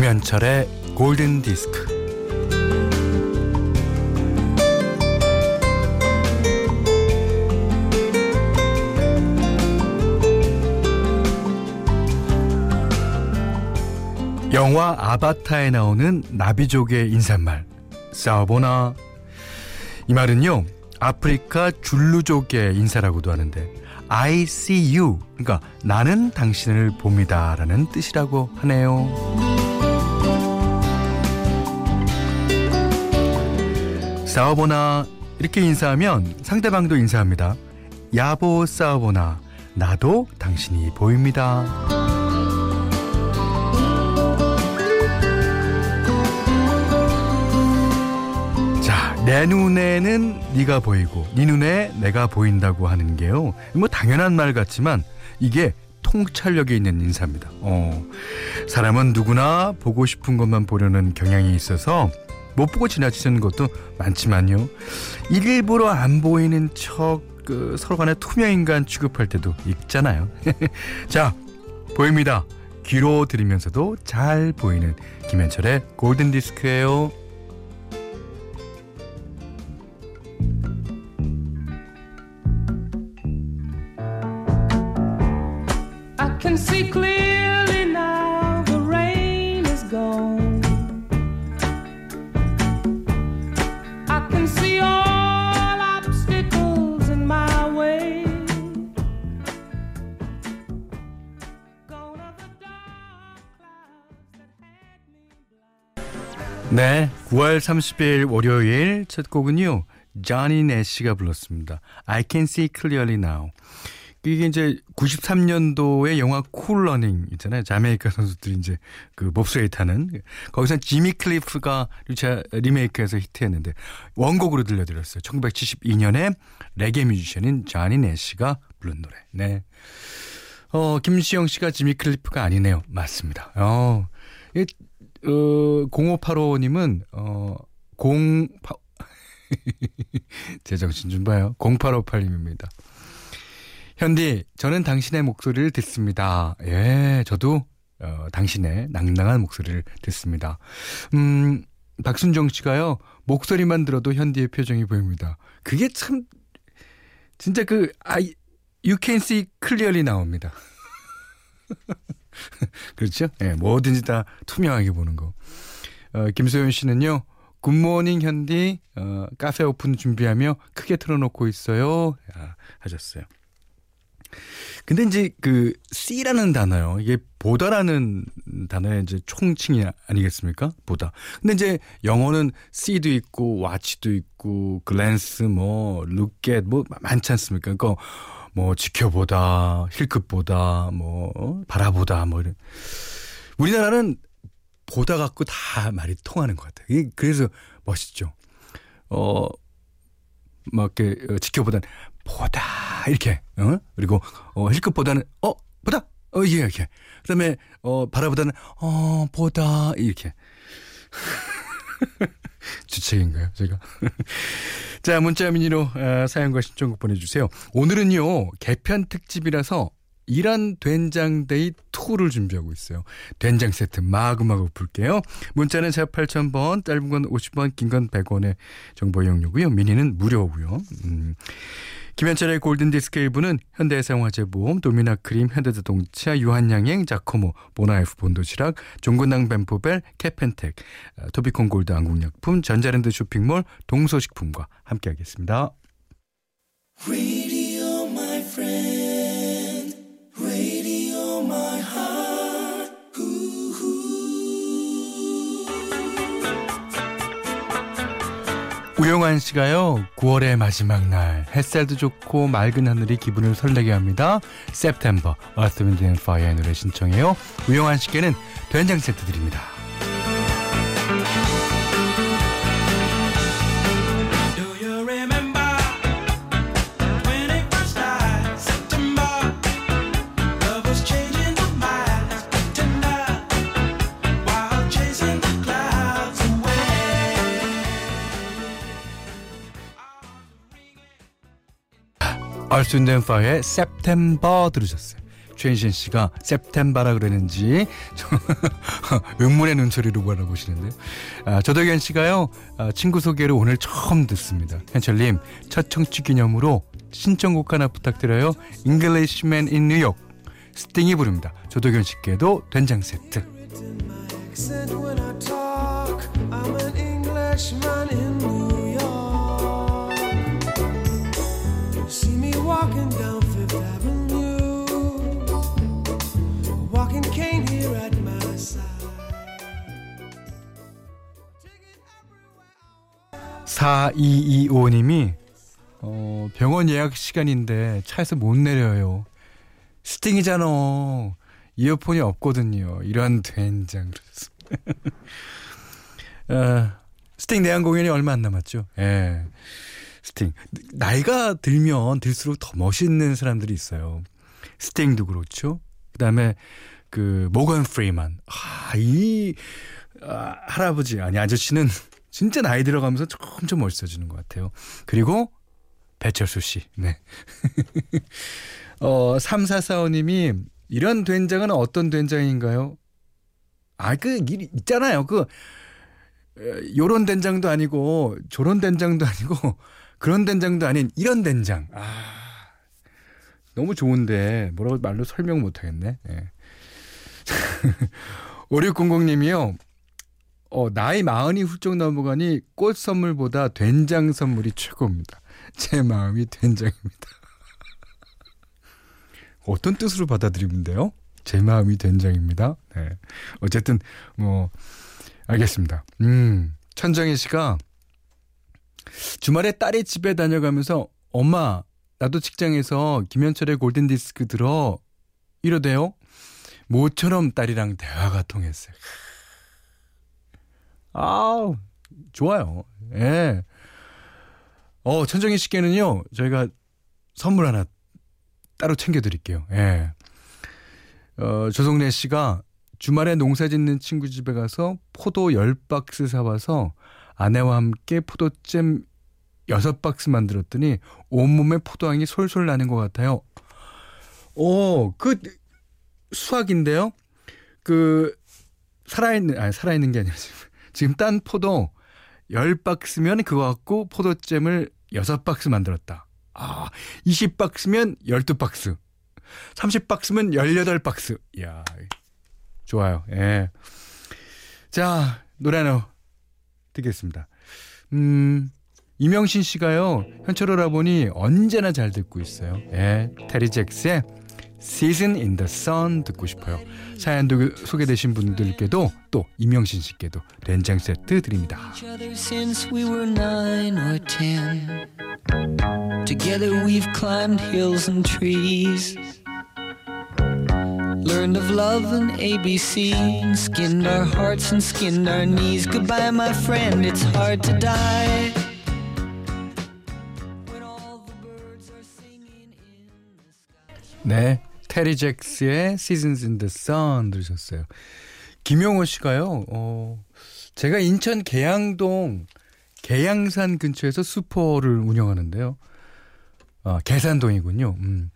김현철의 골든 디스크. 영화 아바타에 나오는 나비족의 인사말 싸워보나 이 말은요 아프리카 줄루족의 인사라고도 하는데 I see you 그러니까 나는 당신을 봅니다라는 뜻이라고 하네요. 싸워보나 이렇게 인사하면 상대방도 인사합니다. 야보 싸워보나 나도 당신이 보입니다. 내 눈에는 네가 보이고 네 눈에 내가 보인다고 하는 게요. 뭐 당연한 말 같지만 이게 통찰력이 있는 인사입니다. 어, 사람은 누구나 보고 싶은 것만 보려는 경향이 있어서 못 보고 지나치는 것도 많지만요. 일부러 안 보이는 척 그 서로 간에 투명인간 취급할 때도 있잖아요. 자, 보입니다. 귀로 들으면서도 잘 보이는 김현철의 골든 디스크예요. can see clearly 네, 9월 30일 월요일 첫 곡은요. 자니 내시가 불렀습니다. I can see clearly now. 이게 이제 93년도에 영화 쿨러닝 있잖아요. 자메이카 선수들이 이제 그 봅슬레이 타는 거기서 지미 클리프가 리메이크해서 히트했는데 원곡으로 들려드렸어요. 1972년에 레게 뮤지션인 자니 네시가 부른 노래. 네. 어, 김시영 씨가 지미 클리프가 아니네요. 맞습니다. 어, 이, 어, 0585님은, 어, 08, 제정신 좀 봐요. 0858님입니다. 현디, 저는 당신의 목소리를 듣습니다. 예, 저도 어, 당신의 낭낭한 목소리를 듣습니다. 음, 박순정 씨가요, 목소리만 들어도 현디의 표정이 보입니다. 그게 참, 진짜 그, 아, you can see clearly 나옵니다. 그렇죠? 예, 네, 뭐든지 다 투명하게 보는 거. 어, 김소연 씨는요, 굿모닝 현디, 어, 카페 오픈 준비하며 크게 틀어놓고 있어요. 야, 하셨어요. 근데 이제 그 C라는 단어요. 이게 보다라는 단어의 이제 총칭이 아니겠습니까? 보다. 근데 이제 영어는 C도 있고 watch도 있고 glance 뭐 look at 뭐 많지 않습니까? 그러니까 뭐 지켜보다, 힐끗보다, 뭐 바라보다 뭐 이런. 우리나라는 보다 갖고 다 말이 통하는 것 같아요. 그래서 멋있죠. 어, 막 이렇게 지켜보다 보다 이렇게 어? 그리고 어 힐끗보다는 어 보다 어 예, 이렇게 그다음에 어 바라보다는 어 보다 이렇게 주책인가요 제가 자 문자 미니로 어, 사연과 신청곡 보내주세요 오늘은요 개편 특집이라서 이란 된장데이 2를 준비하고 있어요. 된장 세트 마구마구 풀게요. 문자는 4 8000번, 짧은 건 50원, 긴 건 100원의 정보 이용료고요. 미니는 무료고요. 음. 김현철의 골든디스크 일부는 현대해상화재 보험, 도미나 크림, 현대자동차, 유한양행, 자코모, 모나이프 본도시락, 종근당 벤포벨, 캐펜텍, 어, 토비콘 골드 한국약품, 전자랜드 쇼핑몰, 동서식품과 함께하겠습니다. 우영환 씨가요, 9월의 마지막 날, 햇살도 좋고 맑은 하늘이 기분을 설레게 합니다. September, Earth, Wind Fire의 노래 신청해요. 우영환 씨께는 된장 세트 드립니다. 얼순덴파의 September 들으셨어요. 최인신 씨가 september라 그러는지 의문의 눈초리로 바라보시는데요. 아, 조덕현 씨가요 아, 친구 소개로 오늘 처음 듣습니다. 현철님 첫 청취 기념으로 신청곡 하나 부탁드려요. Englishman in New York 스팅이 부릅니다. 조덕현 씨께도 된장 세트. Walking cane here at my side. 4225님이 어, 병원 예약 시간인데 차에서 못 내려요. 스팅이잖아. 이어폰이 없거든요. 이런 된장 그랬습니다. 어, 스팅 내한 공연이 얼마 안 남았죠. 예. 스팅. 나이가 들면 들수록 더 멋있는 사람들이 있어요. 스팅도 그렇죠. 그다음에 그 모건 프리만. 아, 이 아, 할아버지 아니 아저씨는 진짜 나이 들어가면서 점점 멋있어지는 것 같아요. 그리고 배철수 씨. 네. 어, 3445님이 이런 된장은 어떤 된장인가요? 아, 그, 있잖아요. 그, 요런 된장도 아니고, 저런 된장도 아니고, 그런 된장도 아닌 이런 된장. 아, 너무 좋은데, 뭐라고 말로 설명 못 하겠네. 네. 5600님이요. 어, 나이 마흔이 훌쩍 넘어가니 꽃 선물보다 된장 선물이 최고입니다. 제 마음이 된장입니다. 어떤 뜻으로 받아들이면 돼요? 제 마음이 된장입니다. 네. 어쨌든, 뭐, 알겠습니다. 음, 천정희 씨가 주말에 딸이 집에 다녀가면서 엄마, 나도 직장에서 김현철의 골든 디스크 들어 이러대요. 모처럼 딸이랑 대화가 통했어요. 아우, 좋아요. 예. 어, 천정희 씨께는요, 저희가 선물 하나 따로 챙겨드릴게요. 예. 어, 조성래 씨가 주말에 농사 짓는 친구 집에 가서 포도 10박스 사와서 아내와 함께 포도잼 6박스 만들었더니 온몸에 포도향이 솔솔 나는 것 같아요. 오, 그, 수학인데요. 그 살아있는 아니 살아있는 게 아니라 지금 딴 포도 10박스면 그거 갖고 포도잼을 6박스 만들었다. 아, 20박스면 12박스. 30박스면 18박스. 이야. 좋아요. 예. 자, 노래 하나 듣겠습니다. 음, 이명신 씨가요, 현철 오라 보니 언제나 잘 듣고 있어요. 예. 테리 잭스의 Season in the Sun 듣고 싶어요. 사연도 소개되신 분들께도 또 이명신 씨께도 된장 세트 드립니다. Together we've climbed hills and trees. Learned of love and ABC, and skinned our hearts and skinned our knees. Goodbye, my friend, it's hard to die. 네, 테리 잭스의 Seasons in the Sun 들으셨어요. 김용호 씨가요. 어, 제가 인천 계양동 계양산 근처에서 슈퍼를 운영하는데요. 어, 계산동이군요. 음.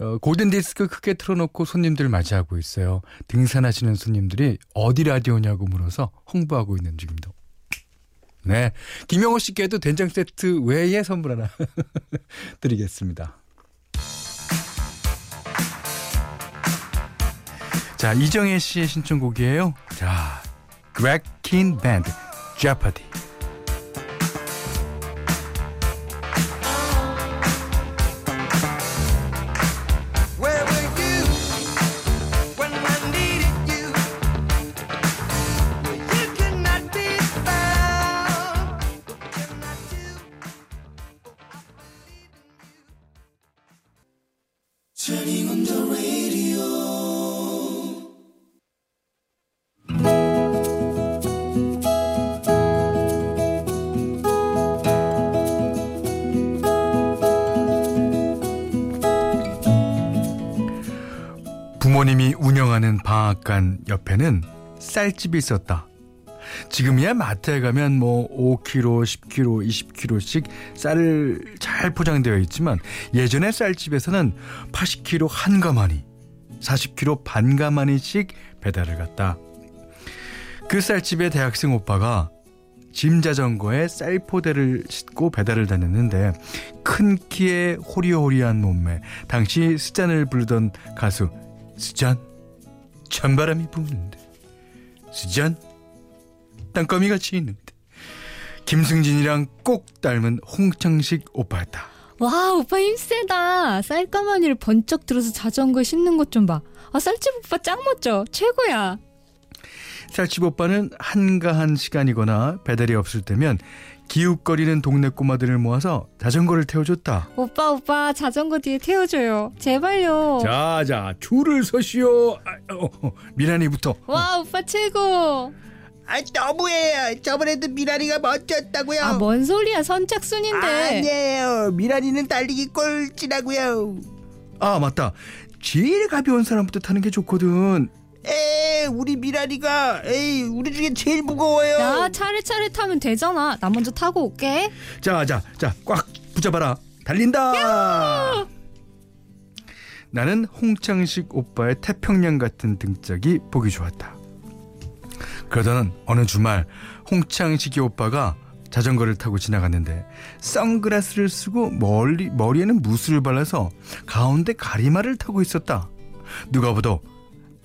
어, 골든 디스크 크게 틀어놓고 손님들 맞이하고 있어요. 등산하시는 손님들이 어디 라디오냐고 물어서 홍보하고 있는 중입니다. 네. 김영호 씨께도 된장 세트 외에 선물 하나 드리겠습니다. 자, 이정혜 씨의 신청곡이에요. 자, King Band, Jeopardy. 부모님이 간 옆에는 쌀집이 있었다. 지금이야 마트에 가면 뭐 5kg, 10kg, 20kg씩 쌀을 잘 포장되어 있지만 예전에 쌀집에서는 80kg 한 가마니 40km 반가마니씩 배달을 갔다. 그 쌀집의 대학생 오빠가 짐 자전거에 쌀 포대를 싣고 배달을 다녔는데 큰 키에 호리호리한 몸매 당시 스잔을 부르던 가수 스잔 찬바람이 부는데 스잔 땅거미 같이 있는데 김승진이랑 꼭 닮은 홍창식 오빠였다. 와 오빠 힘세다 쌀가마니를 번쩍 들어서 자전거 싣는 것 좀 봐. 아 쌀집 오빠 짱 멋져 최고야. 쌀집 오빠는 한가한 시간이거나 배달이 없을 때면 기웃거리는 동네 꼬마들을 모아서 자전거를 태워줬다. 오빠 오빠 자전거 뒤에 태워줘요. 제발요. 자자 줄을 서시오. 아, 어, 어, 미란이부터. 와 오빠 최고. 아 너무해요. 저번에도 미란이가 멋졌다고요. 아 뭔 소리야 선착순인데. 아니에요. 미란이는 달리기 꼴찌라고요. 아 맞다. 제일 가벼운 사람부터 타는 게 좋거든. 에 우리 미란이가 에이 우리 중에 제일 무거워요. 야 차례차례 타면 되잖아. 나 먼저 타고 올게. 자자 자 꽉 붙잡아라. 달린다. 나는 홍창식 오빠의 태평양 같은 등짝이 보기 좋았다. 그러던 어느 주말 홍창식이 오빠가 자전거를 타고 지나갔는데 선글라스를 쓰고 멀리 머리에는 무스를 발라서 가운데 가리마를 타고 있었다. 누가 봐도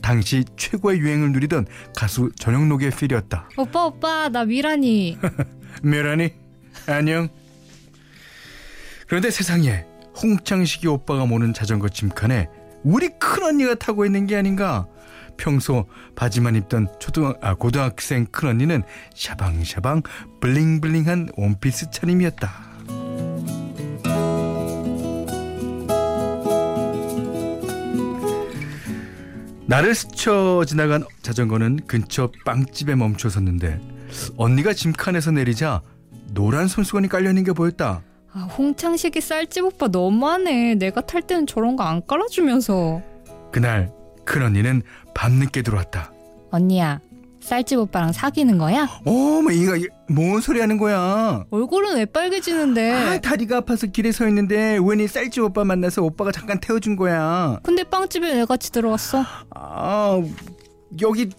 당시 최고의 유행을 누리던 가수 전영록의 필이었다. 오빠 오빠 나 미란이. 미란이 안녕. 그런데 세상에 홍창식이 오빠가 모는 자전거 짐칸에 우리 큰 언니가 타고 있는 게 아닌가. 평소 바지만 입던 초등 아 고등학생 큰 언니는 샤방샤방 블링블링한 원피스 차림이었다. 나를 스쳐 지나간 자전거는 근처 빵집에 멈춰 섰는데 언니가 짐칸에서 내리자 노란 손수건이 깔려 있는 게 보였다. 아 홍창식이 쌀집 오빠 너무하네. 내가 탈 때는 저런 거 안 깔아주면서. 그날 큰 언니는 밤늦게 들어왔다. 언니야 쌀집 오빠랑 사귀는 거야? 어머 이거 뭔 소리 하는 거야? 얼굴은 왜 빨개지는데? 아 다리가 아파서 길에 서 있는데 우연히 쌀집 오빠 만나서 오빠가 잠깐 태워준 거야. 근데 빵집에 왜 같이 들어갔어? 아 여기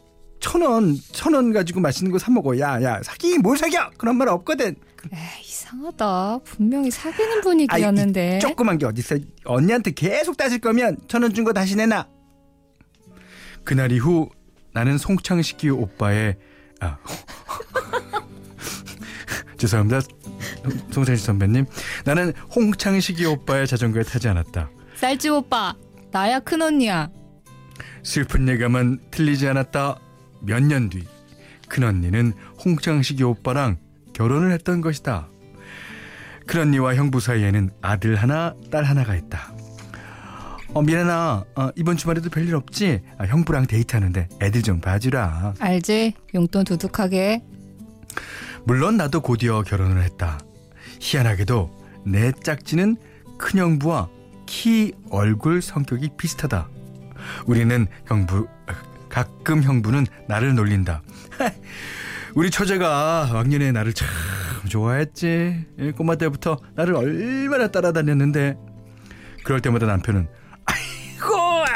천 원, 천 원 가지고 맛있는 거 사 먹어. 야, 야, 사기 뭘 사겨? 그런 말 없거든. 에이, 이상하다. 분명히 사귀는 분위기였는데. 아이, 조그만 게 어딨어? 언니한테 계속 따질 거면 천 원 준 거 다시 내놔. 그날 이후 나는 송창식이 오빠의 아 죄송합니다, 송창식 선배님. 나는 홍창식이 오빠의 자전거에 타지 않았다. 쌀집 오빠, 나야 큰 언니야. 슬픈 예감은 틀리지 않았다. 몇 년 뒤, 큰 언니는 홍창식이 오빠랑 결혼을 했던 것이다. 큰 언니와 형부 사이에는 아들 하나, 딸 하나가 있다. 어, 미란아, 어, 이번 주말에도 별일 없지? 아, 형부랑 데이트하는데 애들 좀 봐주라. 알지? 용돈 두둑하게. 물론 나도 곧이어 결혼을 했다. 희한하게도 내 짝지는 큰형부와 키, 얼굴, 성격이 비슷하다. 우리는 형부, 가끔 형부는 나를 놀린다. 우리 처제가 왕년에 나를 참 좋아했지. 예, 꼬마 때부터 나를 얼마나 따라다녔는데. 그럴 때마다 남편은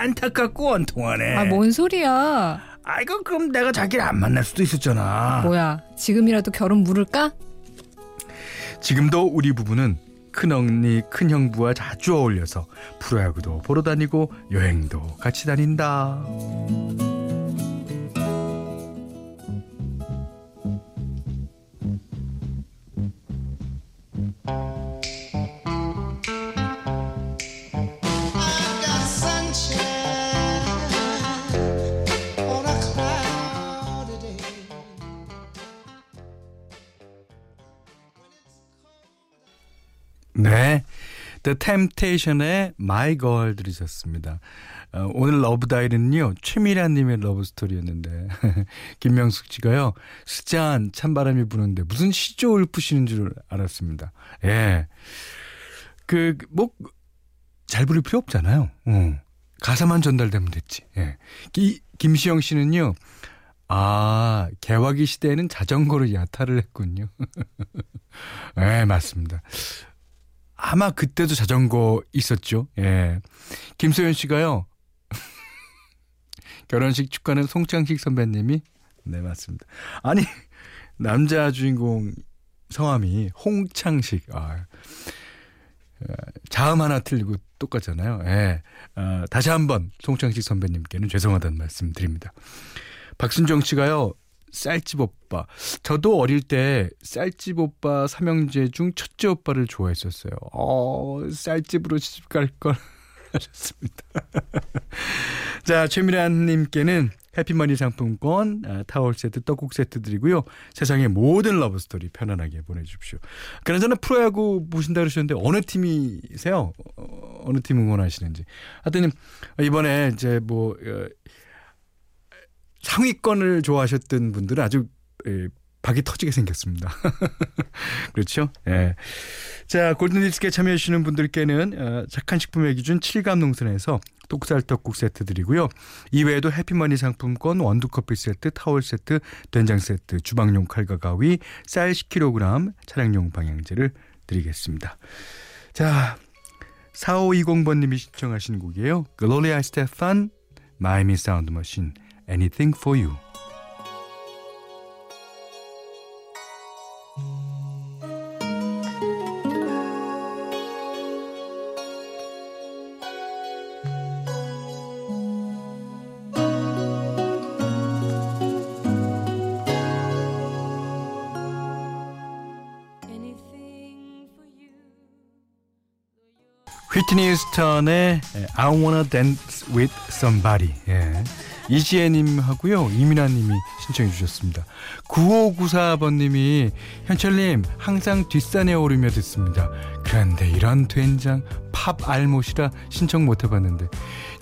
안타깝고 원통하네. 아, 뭔 소리야? 아이고 그럼 내가 자기를 안 만날 수도 있었잖아. 뭐야? 지금이라도 결혼 물을까? 지금도 우리 부부는 큰언니 큰형부와 자주 어울려서 프로야구도 보러 다니고 여행도 같이 다닌다. The Temptation의 My Girl 들으셨습니다. 어, 오늘 Love Diary는요, 최미라님의 러브 스토리였는데, 김명숙 씨가요, 스잔 찬바람이 부는데 무슨 시조를 푸시는 줄 알았습니다. 예. 그, 뭐, 잘 부를 필요 없잖아요. 어. 가사만 전달되면 됐지. 예. 기, 김시영 씨는요, 아, 개화기 시대에는 자전거로 야타를 했군요. 예, 맞습니다. 아마 그때도 자전거 있었죠. 예. 김소연 씨가요. 결혼식 축가는 송창식 선배님이 네 맞습니다. 아니 남자 주인공 성함이 홍창식. 아, 어, 자음 하나 틀리고 똑같잖아요. 예. 어, 다시 한번 송창식 선배님께는 죄송하다는 말씀 드립니다. 박순정 씨가요. 쌀집 오빠. 저도 어릴 때 쌀집 오빠 삼형제 중 첫째 오빠를 좋아했었어요. 어, 쌀집으로 시집 갈 걸 하셨습니다. 자, 최미란 님께는 해피머니 상품권, 아, 타월 세트, 떡국 세트 드리고요. 세상의 모든 러브스토리 편안하게 보내주십시오. 그나저나 프로야구 보신다 그러셨는데 어느 팀이세요? 어, 어느 팀 응원하시는지. 하여튼 이번에 이제 뭐 어, 상위권을 좋아하셨던 분들은 아주 예, 박이 터지게 생겼습니다. 그렇죠? 예. 자, 골든디스크에 참여해주시는 분들께는 어, 착한 식품의 기준 칠갑농산에서 똑살떡국 세트 드리고요. 이외에도 해피머니 상품권, 원두커피 세트, 타월 세트, 된장 세트, 주방용 칼과 가위, 쌀 10kg, 차량용 방향제를 드리겠습니다. 자, 4520번님이 신청하신 곡이에요. 글로리아 에스테판, 마이미 사운드 머신, Anything for You. 휘트니 스턴의 I Wanna Dance With Somebody 예. 이지혜님 하고요. 이민아님이 신청해 주셨습니다. 9594번님이 현철님 항상 뒷산에 오르며 듣습니다. 그런데 이런 된장 팝 알못이라 신청 못 해봤는데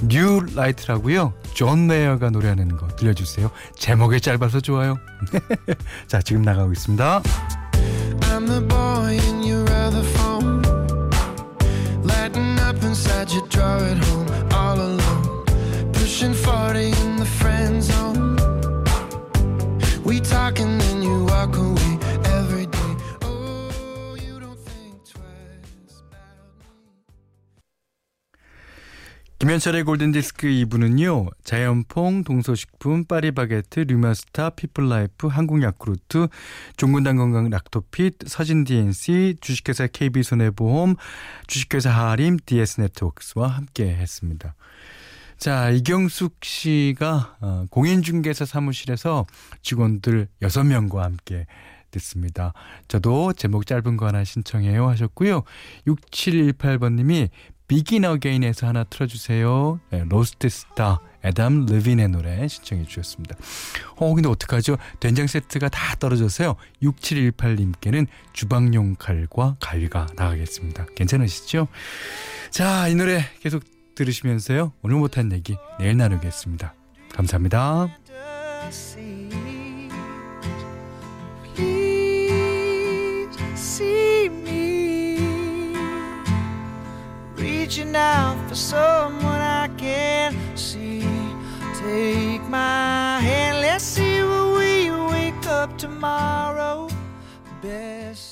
New Light라고요? 존 메이어가 노래하는 거 들려주세요. 제목이 짧아서 좋아요. 자 지금 나가고 있습니다. Inside your drawer at home Pushing 40 in the friend zone We talk and then you walk away Oh, 김현철의 골든디스크 2부는요 자연퐁, 동서식품, 파리바게트, 류마스타, 피플라이프, 한국야쿠르트, 종근당 건강 락토핏, 서진DNC, 주식회사 KB손해보험, 주식회사 하림, DS네트워크스와 함께 했습니다. 자, 이경숙 씨가 어, 공인중개사 사무실에서 직원들 6명과 함께 듣습니다. 저도 제목 짧은 거 하나 신청해요 하셨고요. 6718번님이 Begin Again에서 하나 틀어주세요. 네, Lost Star 애덤 리바인의 노래 신청해 주셨습니다. 어 근데 어떡하죠? 된장 세트가 다 떨어져서요. 6718님께는 주방용 칼과 가위가 나가겠습니다. 괜찮으시죠? 자, 이 노래 계속 들으시면서요. 오늘 못한 얘기 내일 나누겠습니다. 감사합니다. reaching out for someone I can see. Take my hand, let's see where we wake up tomorrow. Best.